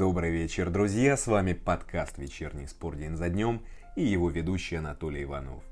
Добрый вечер, друзья! С вами подкаст «Вечерний спор день за днем» и его ведущий Анатолий Иванов.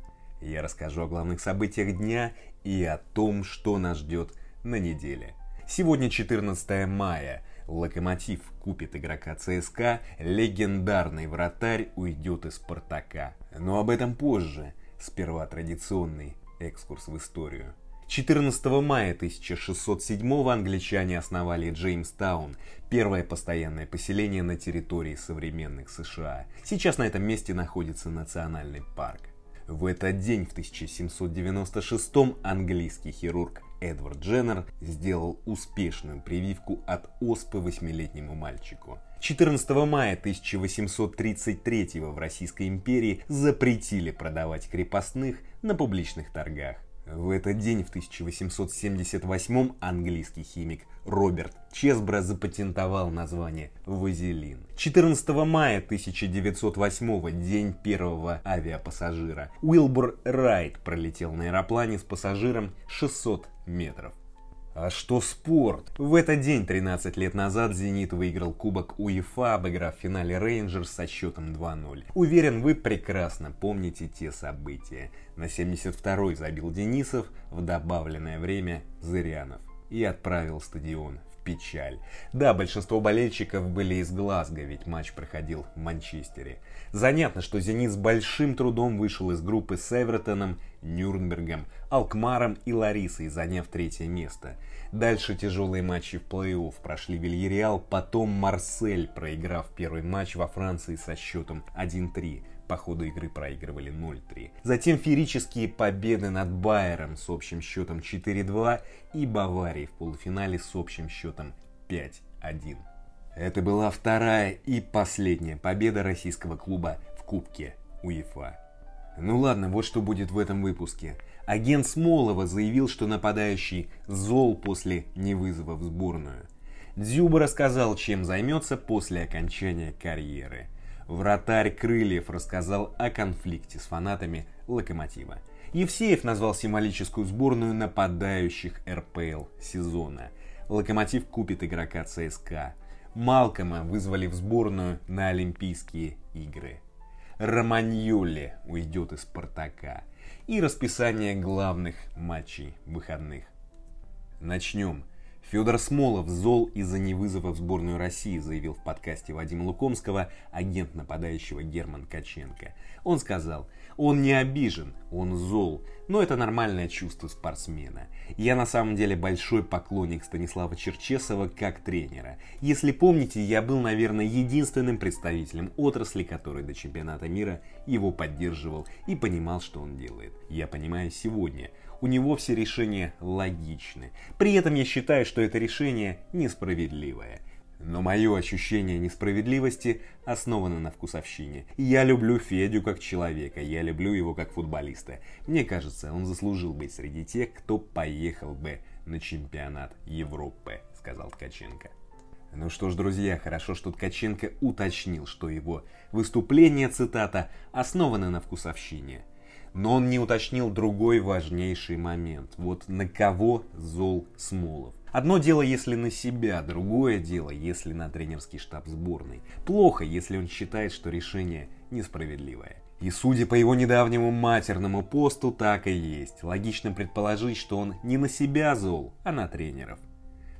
Я расскажу о главных событиях дня и о том, что нас ждет на неделе. Сегодня 14 мая. Локомотив купит игрока ЦСКА, легендарный вратарь уйдет из Спартака. Но об этом позже. Сперва традиционный экскурс в историю. 14 мая 1607 англичане основали Джеймстаун, первое постоянное поселение на территории современных США. Сейчас на этом месте находится национальный парк. В этот день, в 1796 английский хирург Эдвард Дженнер сделал успешную прививку от оспы восьмилетнему мальчику. 14 мая 1833 в Российской империи запретили продавать крепостных на публичных торгах. В этот день, в 1878 английский химик Роберт Чесбро запатентовал название «Вазелин». 14 мая 1908 день первого авиапассажира. Уилбур Райт пролетел на аэроплане с пассажиром 600 метров. А что спорт? В этот день, 13 лет назад, «Зенит» выиграл Кубок УЕФА, обыграв в финале «Рейнджерс» со счетом 2-0. Уверен, вы прекрасно помните те события. На 72-й забил Денисов, в добавленное время Зырянов. И отправил стадион печаль. Да, большинство болельщиков были из Глазго, ведь матч проходил в Манчестере. Занятно, что «Зенит» с большим трудом вышел из группы с Эвертоном, Нюрнбергом, Алкмаром и Ларисой, заняв третье место – Дальше тяжелые матчи в плей-офф прошли Вильяреал, потом Марсель, проиграв первый матч во Франции со счетом 1-3. По ходу игры проигрывали 0-3. Затем феерические победы над Байером с общим счетом 4-2 и Баварией в полуфинале с общим счетом 5-1. Это была вторая и последняя победа российского клуба в Кубке УЕФА. Ну ладно, вот что будет в этом выпуске. Агент Смолова заявил, что нападающий зол после невызова в сборную. Дзюба рассказал, чем займется после окончания карьеры. Вратарь Крыльев рассказал о конфликте с фанатами Локомотива. Евсеев назвал символическую сборную нападающих РПЛ сезона. Локомотив купит игрока ЦСКА. Малкома вызвали в сборную на Олимпийские игры. Романьоли уйдет из Спартака и расписание главных матчей выходных. Начнем. Федор Смолов зол из-за невызова в сборную России, заявил в подкасте Вадима Лукомского агент нападающего Герман Каченко. Он сказал, он не обижен, он зол, но это нормальное чувство спортсмена. Я на самом деле большой поклонник Станислава Черчесова как тренера. Если помните, я был, наверное, единственным представителем отрасли, который до чемпионата мира его поддерживал и понимал, что он делает. Я понимаю сегодня, у него все решения логичны. При этом я считаю, что это решение несправедливое. Но мое ощущение несправедливости основано на вкусовщине. Я люблю Федю как человека, я люблю его как футболиста. Мне кажется, он заслужил быть среди тех, кто поехал бы на чемпионат Европы, сказал Ткаченко. Ну что ж, друзья, хорошо, что Ткаченко уточнил, что его выступление, цитата, основано на вкусовщине. Но он не уточнил другой важнейший момент. Вот на кого зол Смолов. Одно дело, если на себя, другое дело, если на тренерский штаб сборной. Плохо, если он считает, что решение несправедливое. И судя по его недавнему матерному посту, так и есть. Логично предположить, что он не на себя зол, а на тренеров.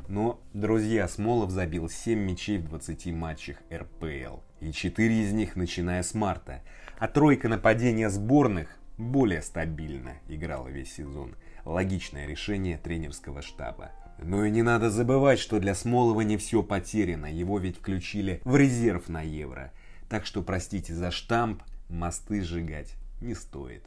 Но, друзья, Смолов забил 7 мячей в 20 матчах РПЛ. И 4 из них начиная с марта. А тройка нападения сборных более стабильно играла весь сезон. Логичное решение тренерского штаба. Но и не надо забывать, что для Смолова не все потеряно, его ведь включили в резерв на Евро. Так что, простите за штамп, мосты сжигать не стоит.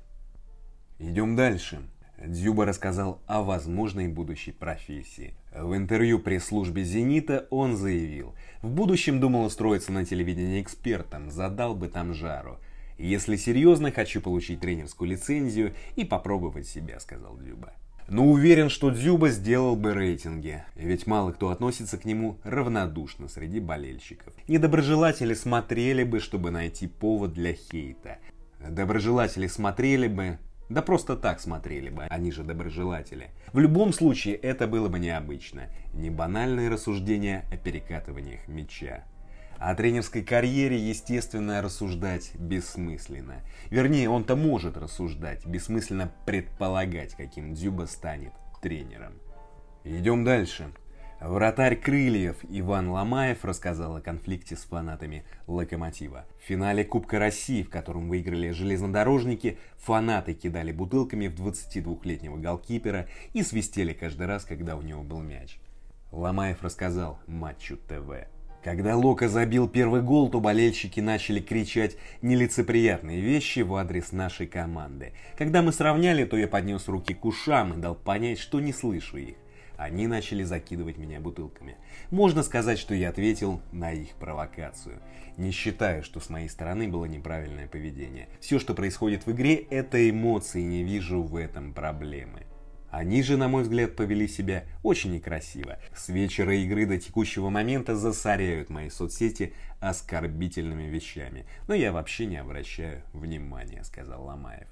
Идем дальше. Дзюба рассказал о возможной будущей профессии. В интервью пресс-службе «Зенита» он заявил, в будущем думал устроиться на телевидении экспертом, задал бы там жару. Если серьезно, хочу получить тренерскую лицензию и попробовать себя, сказал Дзюба. Но уверен, что Дзюба сделал бы рейтинги, ведь мало кто относится к нему равнодушно среди болельщиков. Недоброжелатели смотрели бы, чтобы найти повод для хейта. Доброжелатели смотрели бы, да просто так смотрели бы, они же доброжелатели. В любом случае это было бы необычно, не банальные рассуждения о перекатываниях мяча. О тренерской карьере, естественно, рассуждать бессмысленно. Вернее, он-то может рассуждать, бессмысленно предполагать, каким Дзюба станет тренером. Идем дальше. Вратарь Крыльев Иван Ломаев рассказал о конфликте с фанатами «Локомотива». В финале Кубка России, в котором выиграли железнодорожники, фанаты кидали бутылками в 22-летнего голкипера и свистели каждый раз, когда у него был мяч. Ломаев рассказал матчу ТВ. Когда Лока забил первый гол, то болельщики начали кричать нелицеприятные вещи в адрес нашей команды. Когда мы сравняли, то я поднес руки к ушам и дал понять, что не слышу их. Они начали закидывать меня бутылками. Можно сказать, что я ответил на их провокацию. Не считаю, что с моей стороны было неправильное поведение. Все, что происходит в игре, это эмоции, не вижу в этом проблемы. Они же, на мой взгляд, повели себя очень некрасиво. С вечера игры до текущего момента засоряют мои соцсети оскорбительными вещами. Но я вообще не обращаю внимания, сказал Ломаев.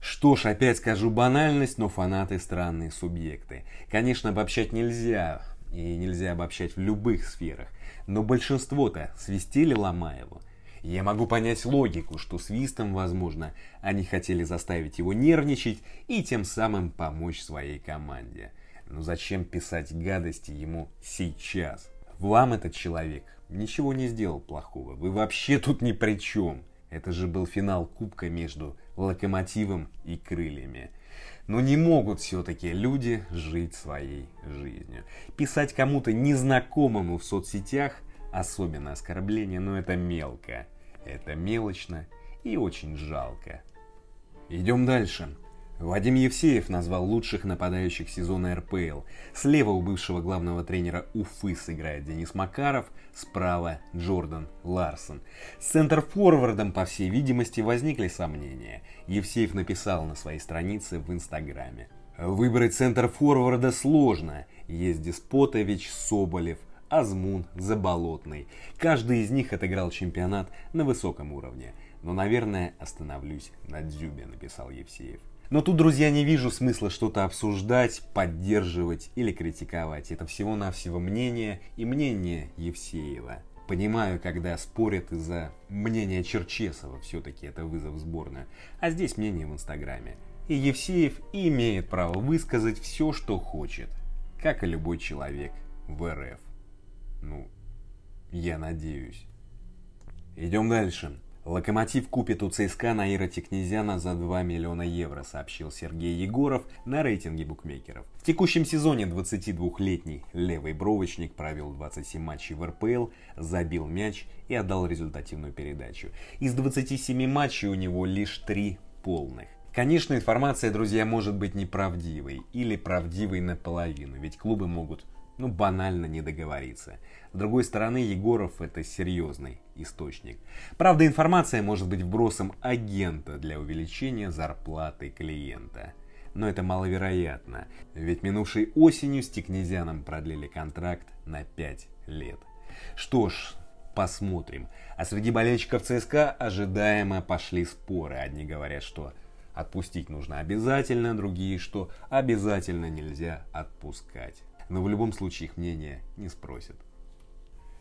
Что ж, опять скажу банальность, но фанаты странные субъекты. Конечно, обобщать нельзя, и нельзя обобщать в любых сферах. Но большинство-то свистели Ломаеву. Я могу понять логику, что свистом, возможно, они хотели заставить его нервничать и тем самым помочь своей команде. Но зачем писать гадости ему сейчас? Вам этот человек ничего не сделал плохого. Вы вообще тут ни при чем. Это же был финал Кубка между Локомотивом и Крыльями. Но не могут все-таки люди жить своей жизнью. Писать кому-то незнакомому в соцсетях особенно оскорбление, но это мелко. Это мелочно и очень жалко. Идем дальше. Вадим Евсеев назвал лучших нападающих сезона РПЛ. Слева у бывшего главного тренера Уфы сыграет Денис Макаров, справа Джордан Ларсон. С центр-форвардом, по всей видимости, возникли сомнения. Евсеев написал на своей странице в Инстаграме. Выбрать центр-форварда сложно. Есть Деспотович, Соболев, Азмун, Заболотный. Каждый из них отыграл чемпионат на высоком уровне. Но, наверное, остановлюсь на Дзюбе, написал Евсеев. Но тут, друзья, не вижу смысла что-то обсуждать, поддерживать или критиковать. Это всего-навсего мнение и мнение Евсеева. Понимаю, когда спорят из-за мнения Черчесова, все-таки это вызов в. А здесь мнение в Инстаграме. И Евсеев имеет право высказать все, что хочет. Как и любой человек в РФ. Ну, я надеюсь. Идем дальше. Локомотив купит у ЦСКА Наира Текнезяна за 2 миллиона евро, сообщил Сергей Егоров на рейтинге букмекеров. В текущем сезоне 22-летний левый бровочник провел 27 матчей в РПЛ, забил мяч и отдал результативную передачу. Из 27 матчей у него лишь 3 полных. Конечно, информация, друзья, может быть неправдивой или правдивой наполовину, ведь клубы могут ну, банально не договориться. С другой стороны, Егоров это серьезный источник. Правда, информация может быть вбросом агента для увеличения зарплаты клиента. Но это маловероятно, ведь минувшей осенью с Тикнезианом продлили контракт на 5 лет. Что ж, посмотрим. А среди болельщиков ЦСКА ожидаемо пошли споры. Одни говорят, что отпустить нужно обязательно, другие, что обязательно нельзя отпускать но в любом случае их мнение не спросят.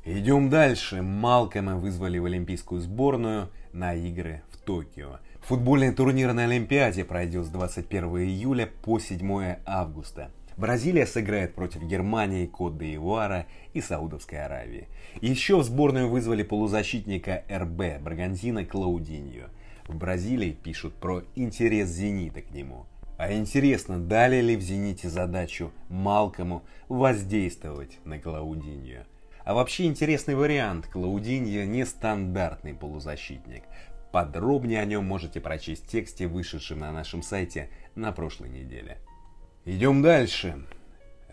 Идем дальше. Малкома вызвали в Олимпийскую сборную на игры в Токио. Футбольный турнир на Олимпиаде пройдет с 21 июля по 7 августа. Бразилия сыграет против Германии, Кот-де-Ивуара и Саудовской Аравии. Еще в сборную вызвали полузащитника РБ Брагантина Клаудиньо. В Бразилии пишут про интерес «Зенита» к нему – а интересно, дали ли в «Зените» задачу Малкому воздействовать на Клаудиньо? А вообще интересный вариант. Клаудиньо нестандартный полузащитник. Подробнее о нем можете прочесть в тексте, вышедшем на нашем сайте на прошлой неделе. Идем дальше.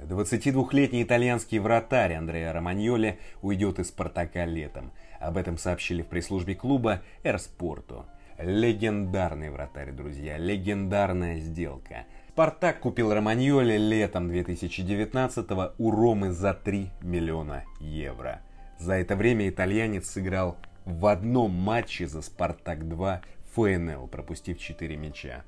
22-летний итальянский вратарь Андреа Романьоли уйдет из «Спартака» летом. Об этом сообщили в пресс-службе клуба «Эрспорту». Легендарный вратарь, друзья, легендарная сделка. Спартак купил Романьоли летом 2019 у Ромы за 3 миллиона евро. За это время итальянец сыграл в одном матче за Спартак-2 ФНЛ, пропустив 4 мяча.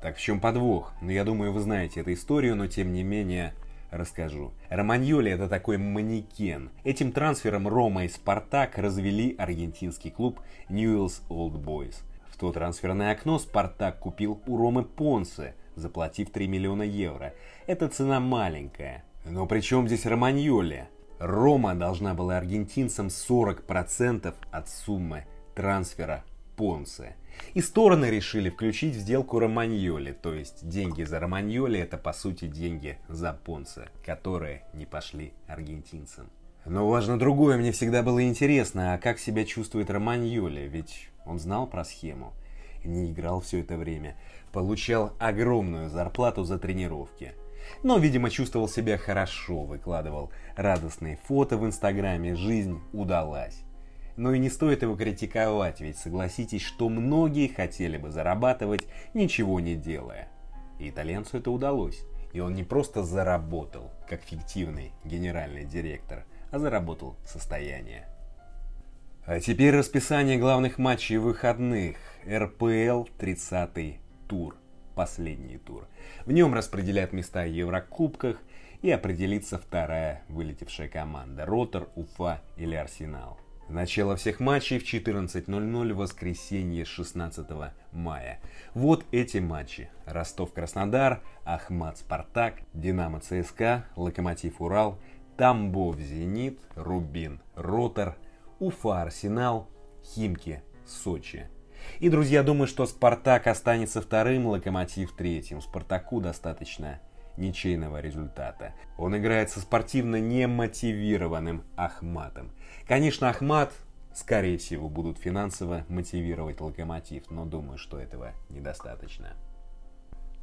Так в чем подвох? Ну, я думаю, вы знаете эту историю, но тем не менее расскажу. Романьоли это такой манекен. Этим трансфером Рома и Спартак развели аргентинский клуб Newell's Old Boys. В то трансферное окно Спартак купил у Ромы Понсе, заплатив 3 миллиона евро. Это цена маленькая. Но при чем здесь Романьоли? Рома должна была аргентинцам 40% от суммы трансфера Понсе. И стороны решили включить в сделку Романьоли, то есть деньги за Романьоли это по сути деньги за Понсе, которые не пошли аргентинцам. Но важно другое, мне всегда было интересно, а как себя чувствует Романьоли, ведь он знал про схему, не играл все это время, получал огромную зарплату за тренировки. Но, видимо, чувствовал себя хорошо, выкладывал радостные фото в инстаграме, жизнь удалась. Но и не стоит его критиковать, ведь согласитесь, что многие хотели бы зарабатывать, ничего не делая. И итальянцу это удалось. И он не просто заработал, как фиктивный генеральный директор, а заработал состояние. А теперь расписание главных матчей выходных. РПЛ 30 тур. Последний тур. В нем распределят места в Еврокубках и определится вторая вылетевшая команда. Ротор, Уфа или Арсенал. Начало всех матчей в 14.00 воскресенье 16 мая. Вот эти матчи. Ростов-Краснодар, Ахмат-Спартак, Динамо-ЦСКА, Локомотив-Урал, Тамбов-Зенит, Рубин, Ротор, Уфа-Арсенал, Химки-Сочи. И, друзья, думаю, что Спартак останется вторым, Локомотив третьим. Спартаку достаточно ничейного результата. Он играет со спортивно немотивированным Ахматом. Конечно, Ахмат, скорее всего, будут финансово мотивировать Локомотив, но думаю, что этого недостаточно.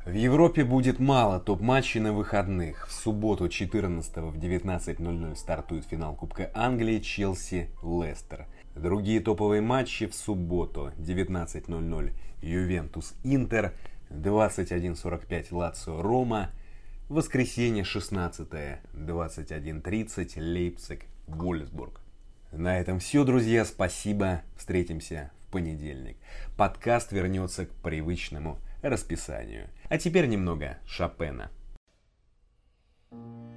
В Европе будет мало топ-матчей на выходных. В субботу 14 в 19.00 стартует финал Кубка Англии Челси-Лестер. Другие топовые матчи в субботу 19.00 Ювентус-Интер, 21.45 Лацио-Рома, воскресенье 16 21.30 Лейпциг-Вольсбург. На этом все, друзья. Спасибо. Встретимся в понедельник. Подкаст вернется к привычному расписанию. А теперь немного Шопена. thank you